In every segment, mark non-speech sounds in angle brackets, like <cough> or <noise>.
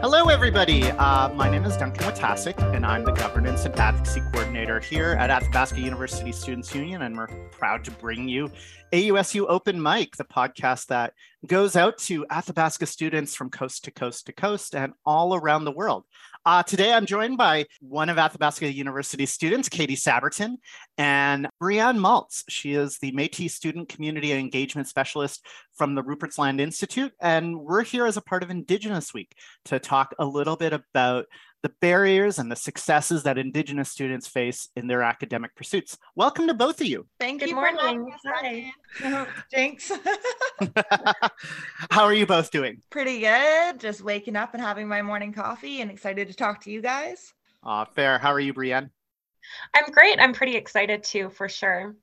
Hello, everybody. Uh, my name is Duncan Wojtaszek, and I'm the Governance and Advocacy Coordinator here at Athabasca University Students Union, and we're proud to bring you AUSU Open Mic, the podcast that goes out to Athabasca students from coast to coast to coast and all around the world. Uh, today, I'm joined by one of Athabasca University students, Katie Saberton, and Brianne Maltz. She is the Métis Student Community Engagement Specialist from the Rupert's Land Institute. And we're here as a part of Indigenous Week to talk a little bit about the barriers and the successes that Indigenous students face in their academic pursuits. Welcome to both of you. Thank Good you morning. for having us. Jinx. <laughs> How are you both doing? Pretty good. Just waking up and having my morning coffee and excited to talk to you guys. Uh, fair. How are you, Brianne? I'm great. I'm pretty excited too, for sure.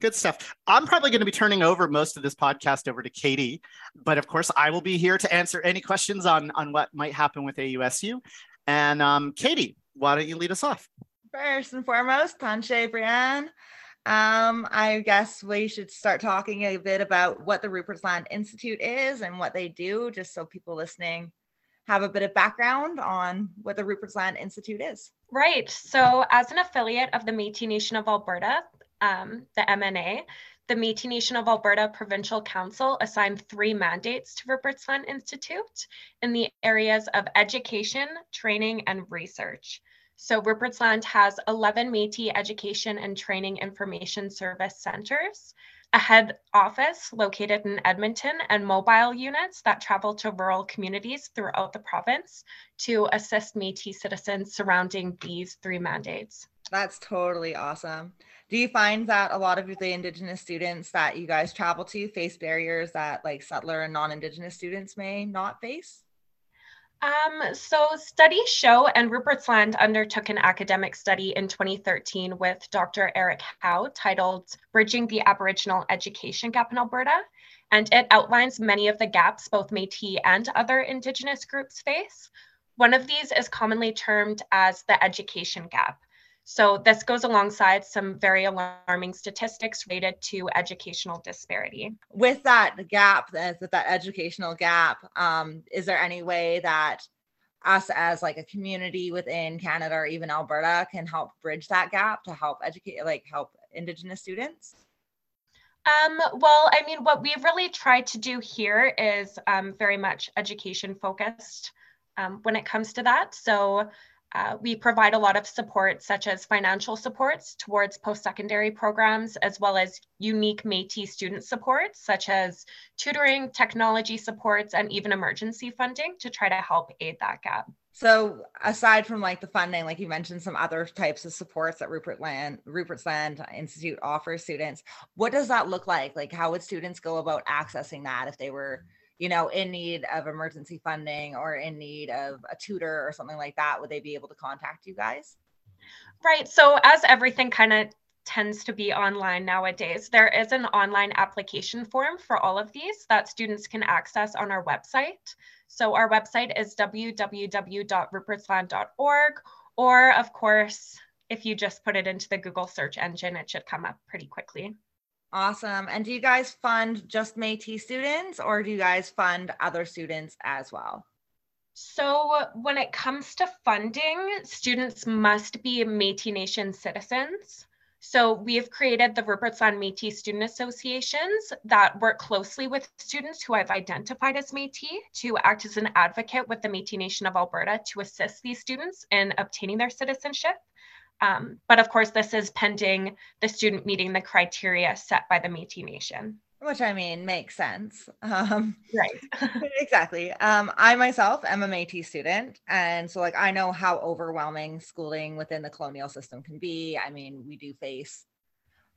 Good stuff. I'm probably going to be turning over most of this podcast over to Katie, but of course, I will be here to answer any questions on, on what might happen with AUSU. And um, Katie, why don't you lead us off? First and foremost, Tanche Brianne. Um, I guess we should start talking a bit about what the Rupert's Land Institute is and what they do, just so people listening have a bit of background on what the Rupert's Land Institute is. Right. So, as an affiliate of the Métis Nation of Alberta, um, the MNA, the Métis Nation of Alberta Provincial Council assigned three mandates to Rupert's Land Institute in the areas of education, training, and research. So Rupert's Land has 11 Métis Education and Training Information Service Centers, a head office located in Edmonton, and mobile units that travel to rural communities throughout the province to assist Métis citizens surrounding these three mandates. That's totally awesome. Do you find that a lot of the Indigenous students that you guys travel to face barriers that like settler and non-Indigenous students may not face? Um, so studies show, and Rupert's Land undertook an academic study in 2013 with Dr. Eric Howe titled Bridging the Aboriginal Education Gap in Alberta. And it outlines many of the gaps both Métis and other Indigenous groups face. One of these is commonly termed as the education gap. So this goes alongside some very alarming statistics related to educational disparity. With that gap, that that educational gap, um, is there any way that us as like a community within Canada or even Alberta can help bridge that gap to help educate, like help Indigenous students? Um, well, I mean, what we've really tried to do here is um, very much education focused um, when it comes to that. So uh, we provide a lot of support, such as financial supports towards post-secondary programs, as well as unique Métis student supports, such as tutoring, technology supports, and even emergency funding to try to help aid that gap. So aside from like the funding, like you mentioned some other types of supports that Rupert Land, Rupert's Land Institute offers students, what does that look like? Like how would students go about accessing that if they were you know, in need of emergency funding or in need of a tutor or something like that, would they be able to contact you guys? Right. So, as everything kind of tends to be online nowadays, there is an online application form for all of these that students can access on our website. So, our website is www.rupertsland.org, or of course, if you just put it into the Google search engine, it should come up pretty quickly. Awesome. And do you guys fund just Métis students or do you guys fund other students as well? So, when it comes to funding, students must be Métis Nation citizens. So, we have created the Rupert's Land Métis Student Associations that work closely with students who I've identified as Métis to act as an advocate with the Métis Nation of Alberta to assist these students in obtaining their citizenship. Um, but of course, this is pending the student meeting the criteria set by the Métis Nation. Which I mean makes sense. Um, right. <laughs> <laughs> exactly. Um, I myself am a Métis student, and so like I know how overwhelming schooling within the colonial system can be. I mean, we do face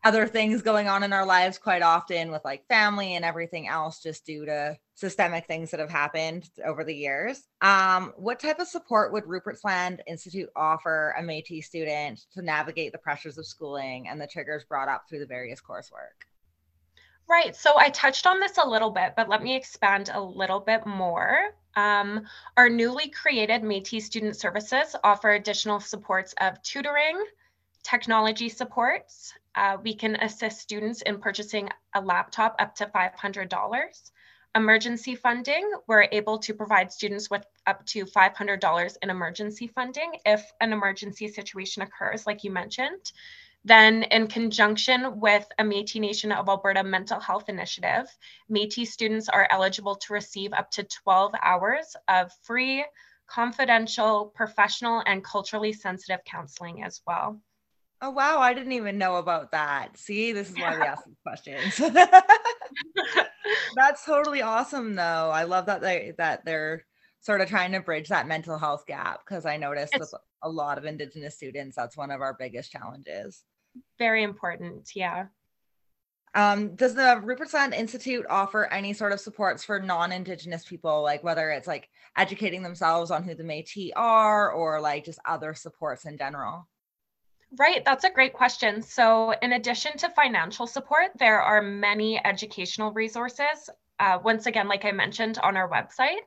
other things going on in our lives quite often with like family and everything else just due to systemic things that have happened over the years. Um, what type of support would Rupert's Land Institute offer a Métis student to navigate the pressures of schooling and the triggers brought up through the various coursework? Right. So I touched on this a little bit, but let me expand a little bit more. Um, our newly created Métis Student Services offer additional supports of tutoring, technology supports, uh, we can assist students in purchasing a laptop up to $500. Emergency funding, we're able to provide students with up to $500 in emergency funding if an emergency situation occurs, like you mentioned. Then, in conjunction with a Metis Nation of Alberta mental health initiative, Metis students are eligible to receive up to 12 hours of free, confidential, professional, and culturally sensitive counseling as well. Oh wow, I didn't even know about that. See, this is why we ask these questions. <laughs> That's totally awesome though. I love that they that they're sort of trying to bridge that mental health gap because I noticed it's, with a lot of indigenous students that's one of our biggest challenges. Very important, yeah. Um, does the Rupert Land Institute offer any sort of supports for non-Indigenous people, like whether it's like educating themselves on who the Métis are, or like just other supports in general? Right, that's a great question. So, in addition to financial support, there are many educational resources. Uh, once again, like I mentioned on our website.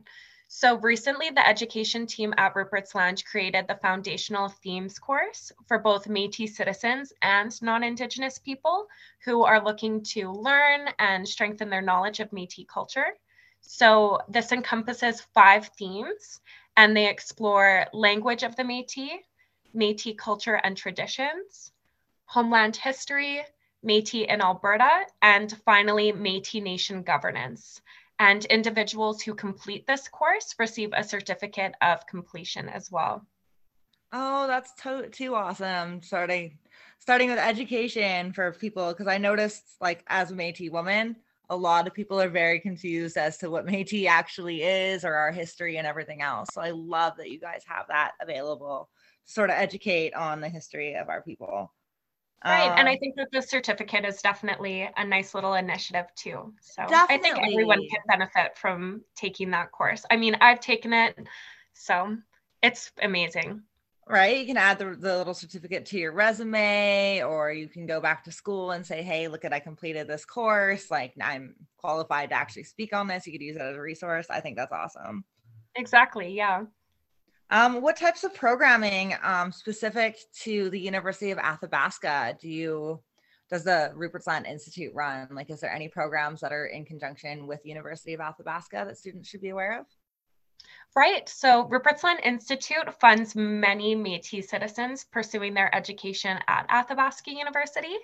So, recently, the education team at Rupert's Land created the foundational themes course for both Metis citizens and non Indigenous people who are looking to learn and strengthen their knowledge of Metis culture. So, this encompasses five themes and they explore language of the Metis Métis culture and traditions, homeland history, Métis in Alberta, and finally, Métis Nation governance. And individuals who complete this course receive a certificate of completion as well. Oh, that's to- too awesome. Starting starting with education for people because I noticed like as a Métis woman, a lot of people are very confused as to what Métis actually is or our history and everything else. So I love that you guys have that available to sort of educate on the history of our people. Right. Um, and I um, think that the certificate is definitely a nice little initiative too. So definitely. I think everyone can benefit from taking that course. I mean, I've taken it, so it's amazing. Right. You can add the, the little certificate to your resume, or you can go back to school and say, hey, look at I completed this course. Like I'm qualified to actually speak on this. You could use it as a resource. I think that's awesome. Exactly. Yeah. Um, what types of programming um, specific to the University of Athabasca do you does the Rupert's Land Institute run? Like, is there any programs that are in conjunction with University of Athabasca that students should be aware of? Right. So Rupert's Land Institute funds many Métis citizens pursuing their education at Athabasca University.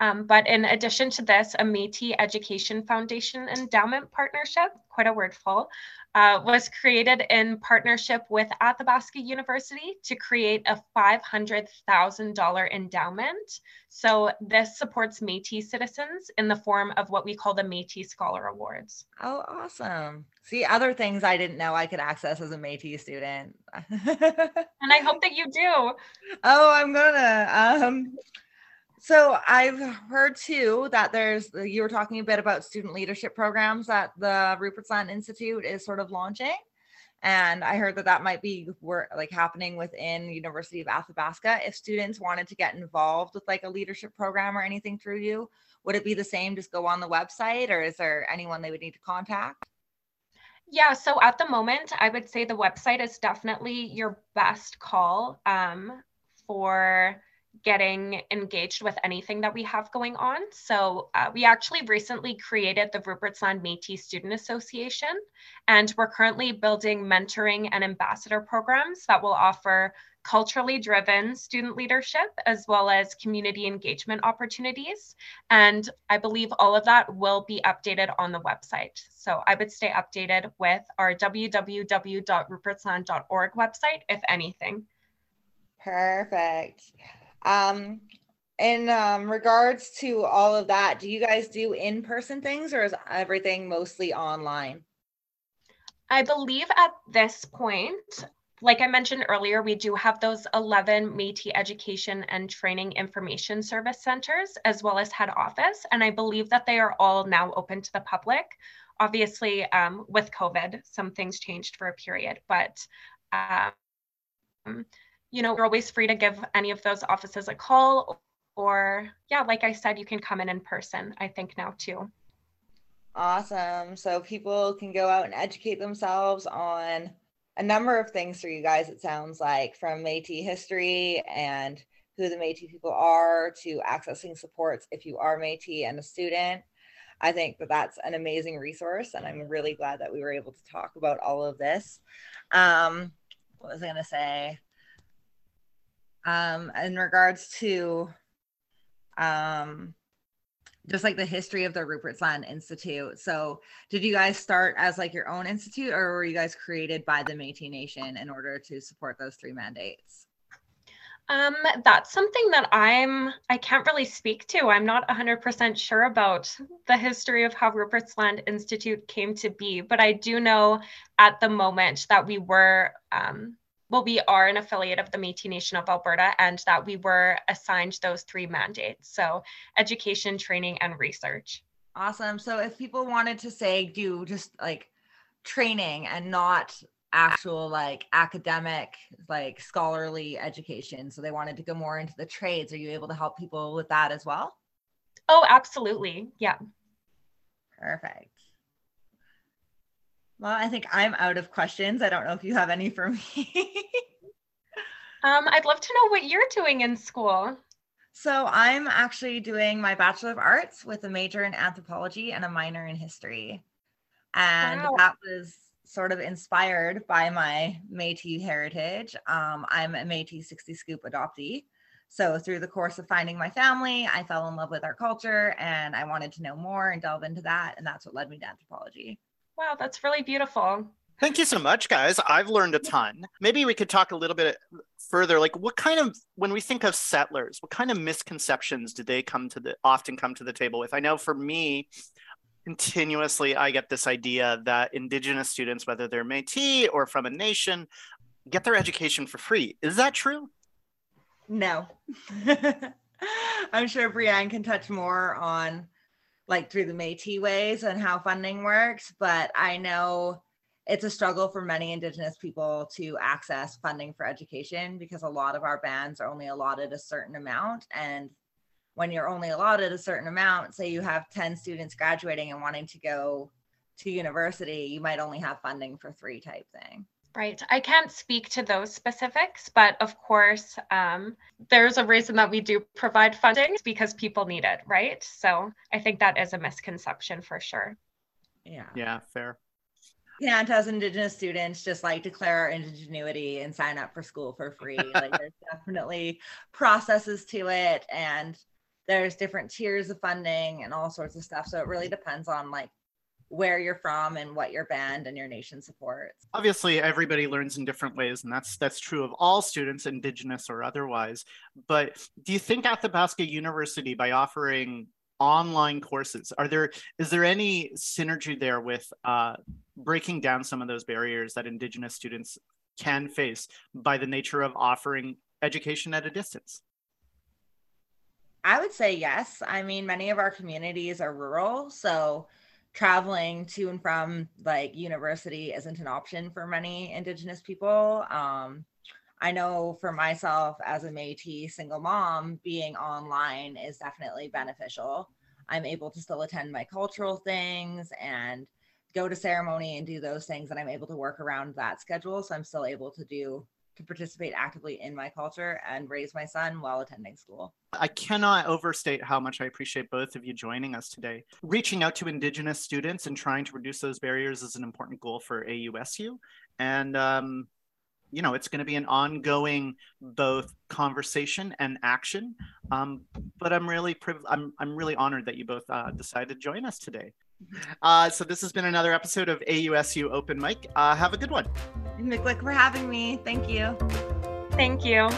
Um, but in addition to this, a Métis Education Foundation endowment partnership, quite a wordful, uh, was created in partnership with Athabasca University to create a $500,000 endowment. So this supports Métis citizens in the form of what we call the Métis Scholar Awards. Oh, awesome. See, other things I didn't know I could access as a Métis student. <laughs> and I hope that you do. Oh, I'm gonna. Um, so I've heard too that there's you were talking a bit about student leadership programs that the Rupert Land Institute is sort of launching. And I heard that that might be work like happening within University of Athabasca. If students wanted to get involved with like a leadership program or anything through you, would it be the same? Just go on the website, or is there anyone they would need to contact? Yeah, so at the moment, I would say the website is definitely your best call um, for getting engaged with anything that we have going on. So uh, we actually recently created the Rupert's Land Métis Student Association, and we're currently building mentoring and ambassador programs that will offer culturally driven student leadership as well as community engagement opportunities. And I believe all of that will be updated on the website. So I would stay updated with our www.rupertsland.org website, if anything. Perfect. Um, in um, regards to all of that, do you guys do in person things or is everything mostly online? I believe at this point, like I mentioned earlier, we do have those 11 Métis Education and Training Information Service Centers, as well as head office. And I believe that they are all now open to the public. Obviously, um, with COVID, some things changed for a period, but um, you know, you're always free to give any of those offices a call or yeah, like I said, you can come in in person, I think now too. Awesome. So people can go out and educate themselves on a number of things for you guys, it sounds like, from Metis history and who the Metis people are to accessing supports if you are Metis and a student. I think that that's an amazing resource, and I'm really glad that we were able to talk about all of this. Um, what was I going to say? Um, in regards to um, just like the history of the Rupert's Land Institute. So, did you guys start as like your own institute, or were you guys created by the Métis Nation in order to support those three mandates? Um, that's something that I'm I can't really speak to. I'm not 100% sure about the history of how Rupert's Land Institute came to be, but I do know at the moment that we were um, well, we are an affiliate of the Métis Nation of Alberta, and that we were assigned those three mandates: so education, training, and research. Awesome. So if people wanted to say do just like training and not actual like academic like scholarly education so they wanted to go more into the trades are you able to help people with that as well? Oh absolutely. Yeah. Perfect well i think i'm out of questions i don't know if you have any for me <laughs> um, i'd love to know what you're doing in school so i'm actually doing my bachelor of arts with a major in anthropology and a minor in history and wow. that was sort of inspired by my Métis heritage. Um, I'm a Métis 60 Scoop adoptee. So through the course of finding my family, I fell in love with our culture and I wanted to know more and delve into that. And that's what led me to anthropology. Wow, that's really beautiful. Thank you so much, guys. I've learned a ton. Maybe we could talk a little bit further. Like, what kind of, when we think of settlers, what kind of misconceptions do they come to the often come to the table with? I know for me, continuously I get this idea that Indigenous students, whether they're Metis or from a nation, get their education for free. Is that true? No. <laughs> I'm sure Brianne can touch more on like through the Metis ways and how funding works, but I know it's a struggle for many Indigenous people to access funding for education because a lot of our bands are only allotted a certain amount and when you're only allotted a certain amount, say you have 10 students graduating and wanting to go to university, you might only have funding for three type thing. Right. I can't speak to those specifics, but of course, um, there's a reason that we do provide funding because people need it, right? So I think that is a misconception for sure. Yeah. Yeah, fair. Yeah, and as Indigenous students, just like declare our indigenuity and sign up for school for free. <laughs> like there's definitely processes to it and there's different tiers of funding and all sorts of stuff. So it really depends on like where you're from and what your band and your nation supports. Obviously, everybody learns in different ways, and that's that's true of all students, indigenous or otherwise. But do you think Athabasca University, by offering online courses, are there is there any synergy there with uh, breaking down some of those barriers that indigenous students can face by the nature of offering education at a distance? I would say yes. I mean, many of our communities are rural, so traveling to and from like university isn't an option for many indigenous people. Um, I know for myself as a Métis single mom, being online is definitely beneficial. I'm able to still attend my cultural things and go to ceremony and do those things, and I'm able to work around that schedule. So I'm still able to do to participate actively in my culture and raise my son while attending school. I cannot overstate how much I appreciate both of you joining us today. Reaching out to Indigenous students and trying to reduce those barriers is an important goal for AUSU. And, um, you know, it's going to be an ongoing both conversation and action. Um, but I'm really priv- I'm, I'm really honored that you both uh, decided to join us today. Uh, so this has been another episode of AUSU Open Mic. Uh, have a good one. Mick, for having me. Thank you. Thank you.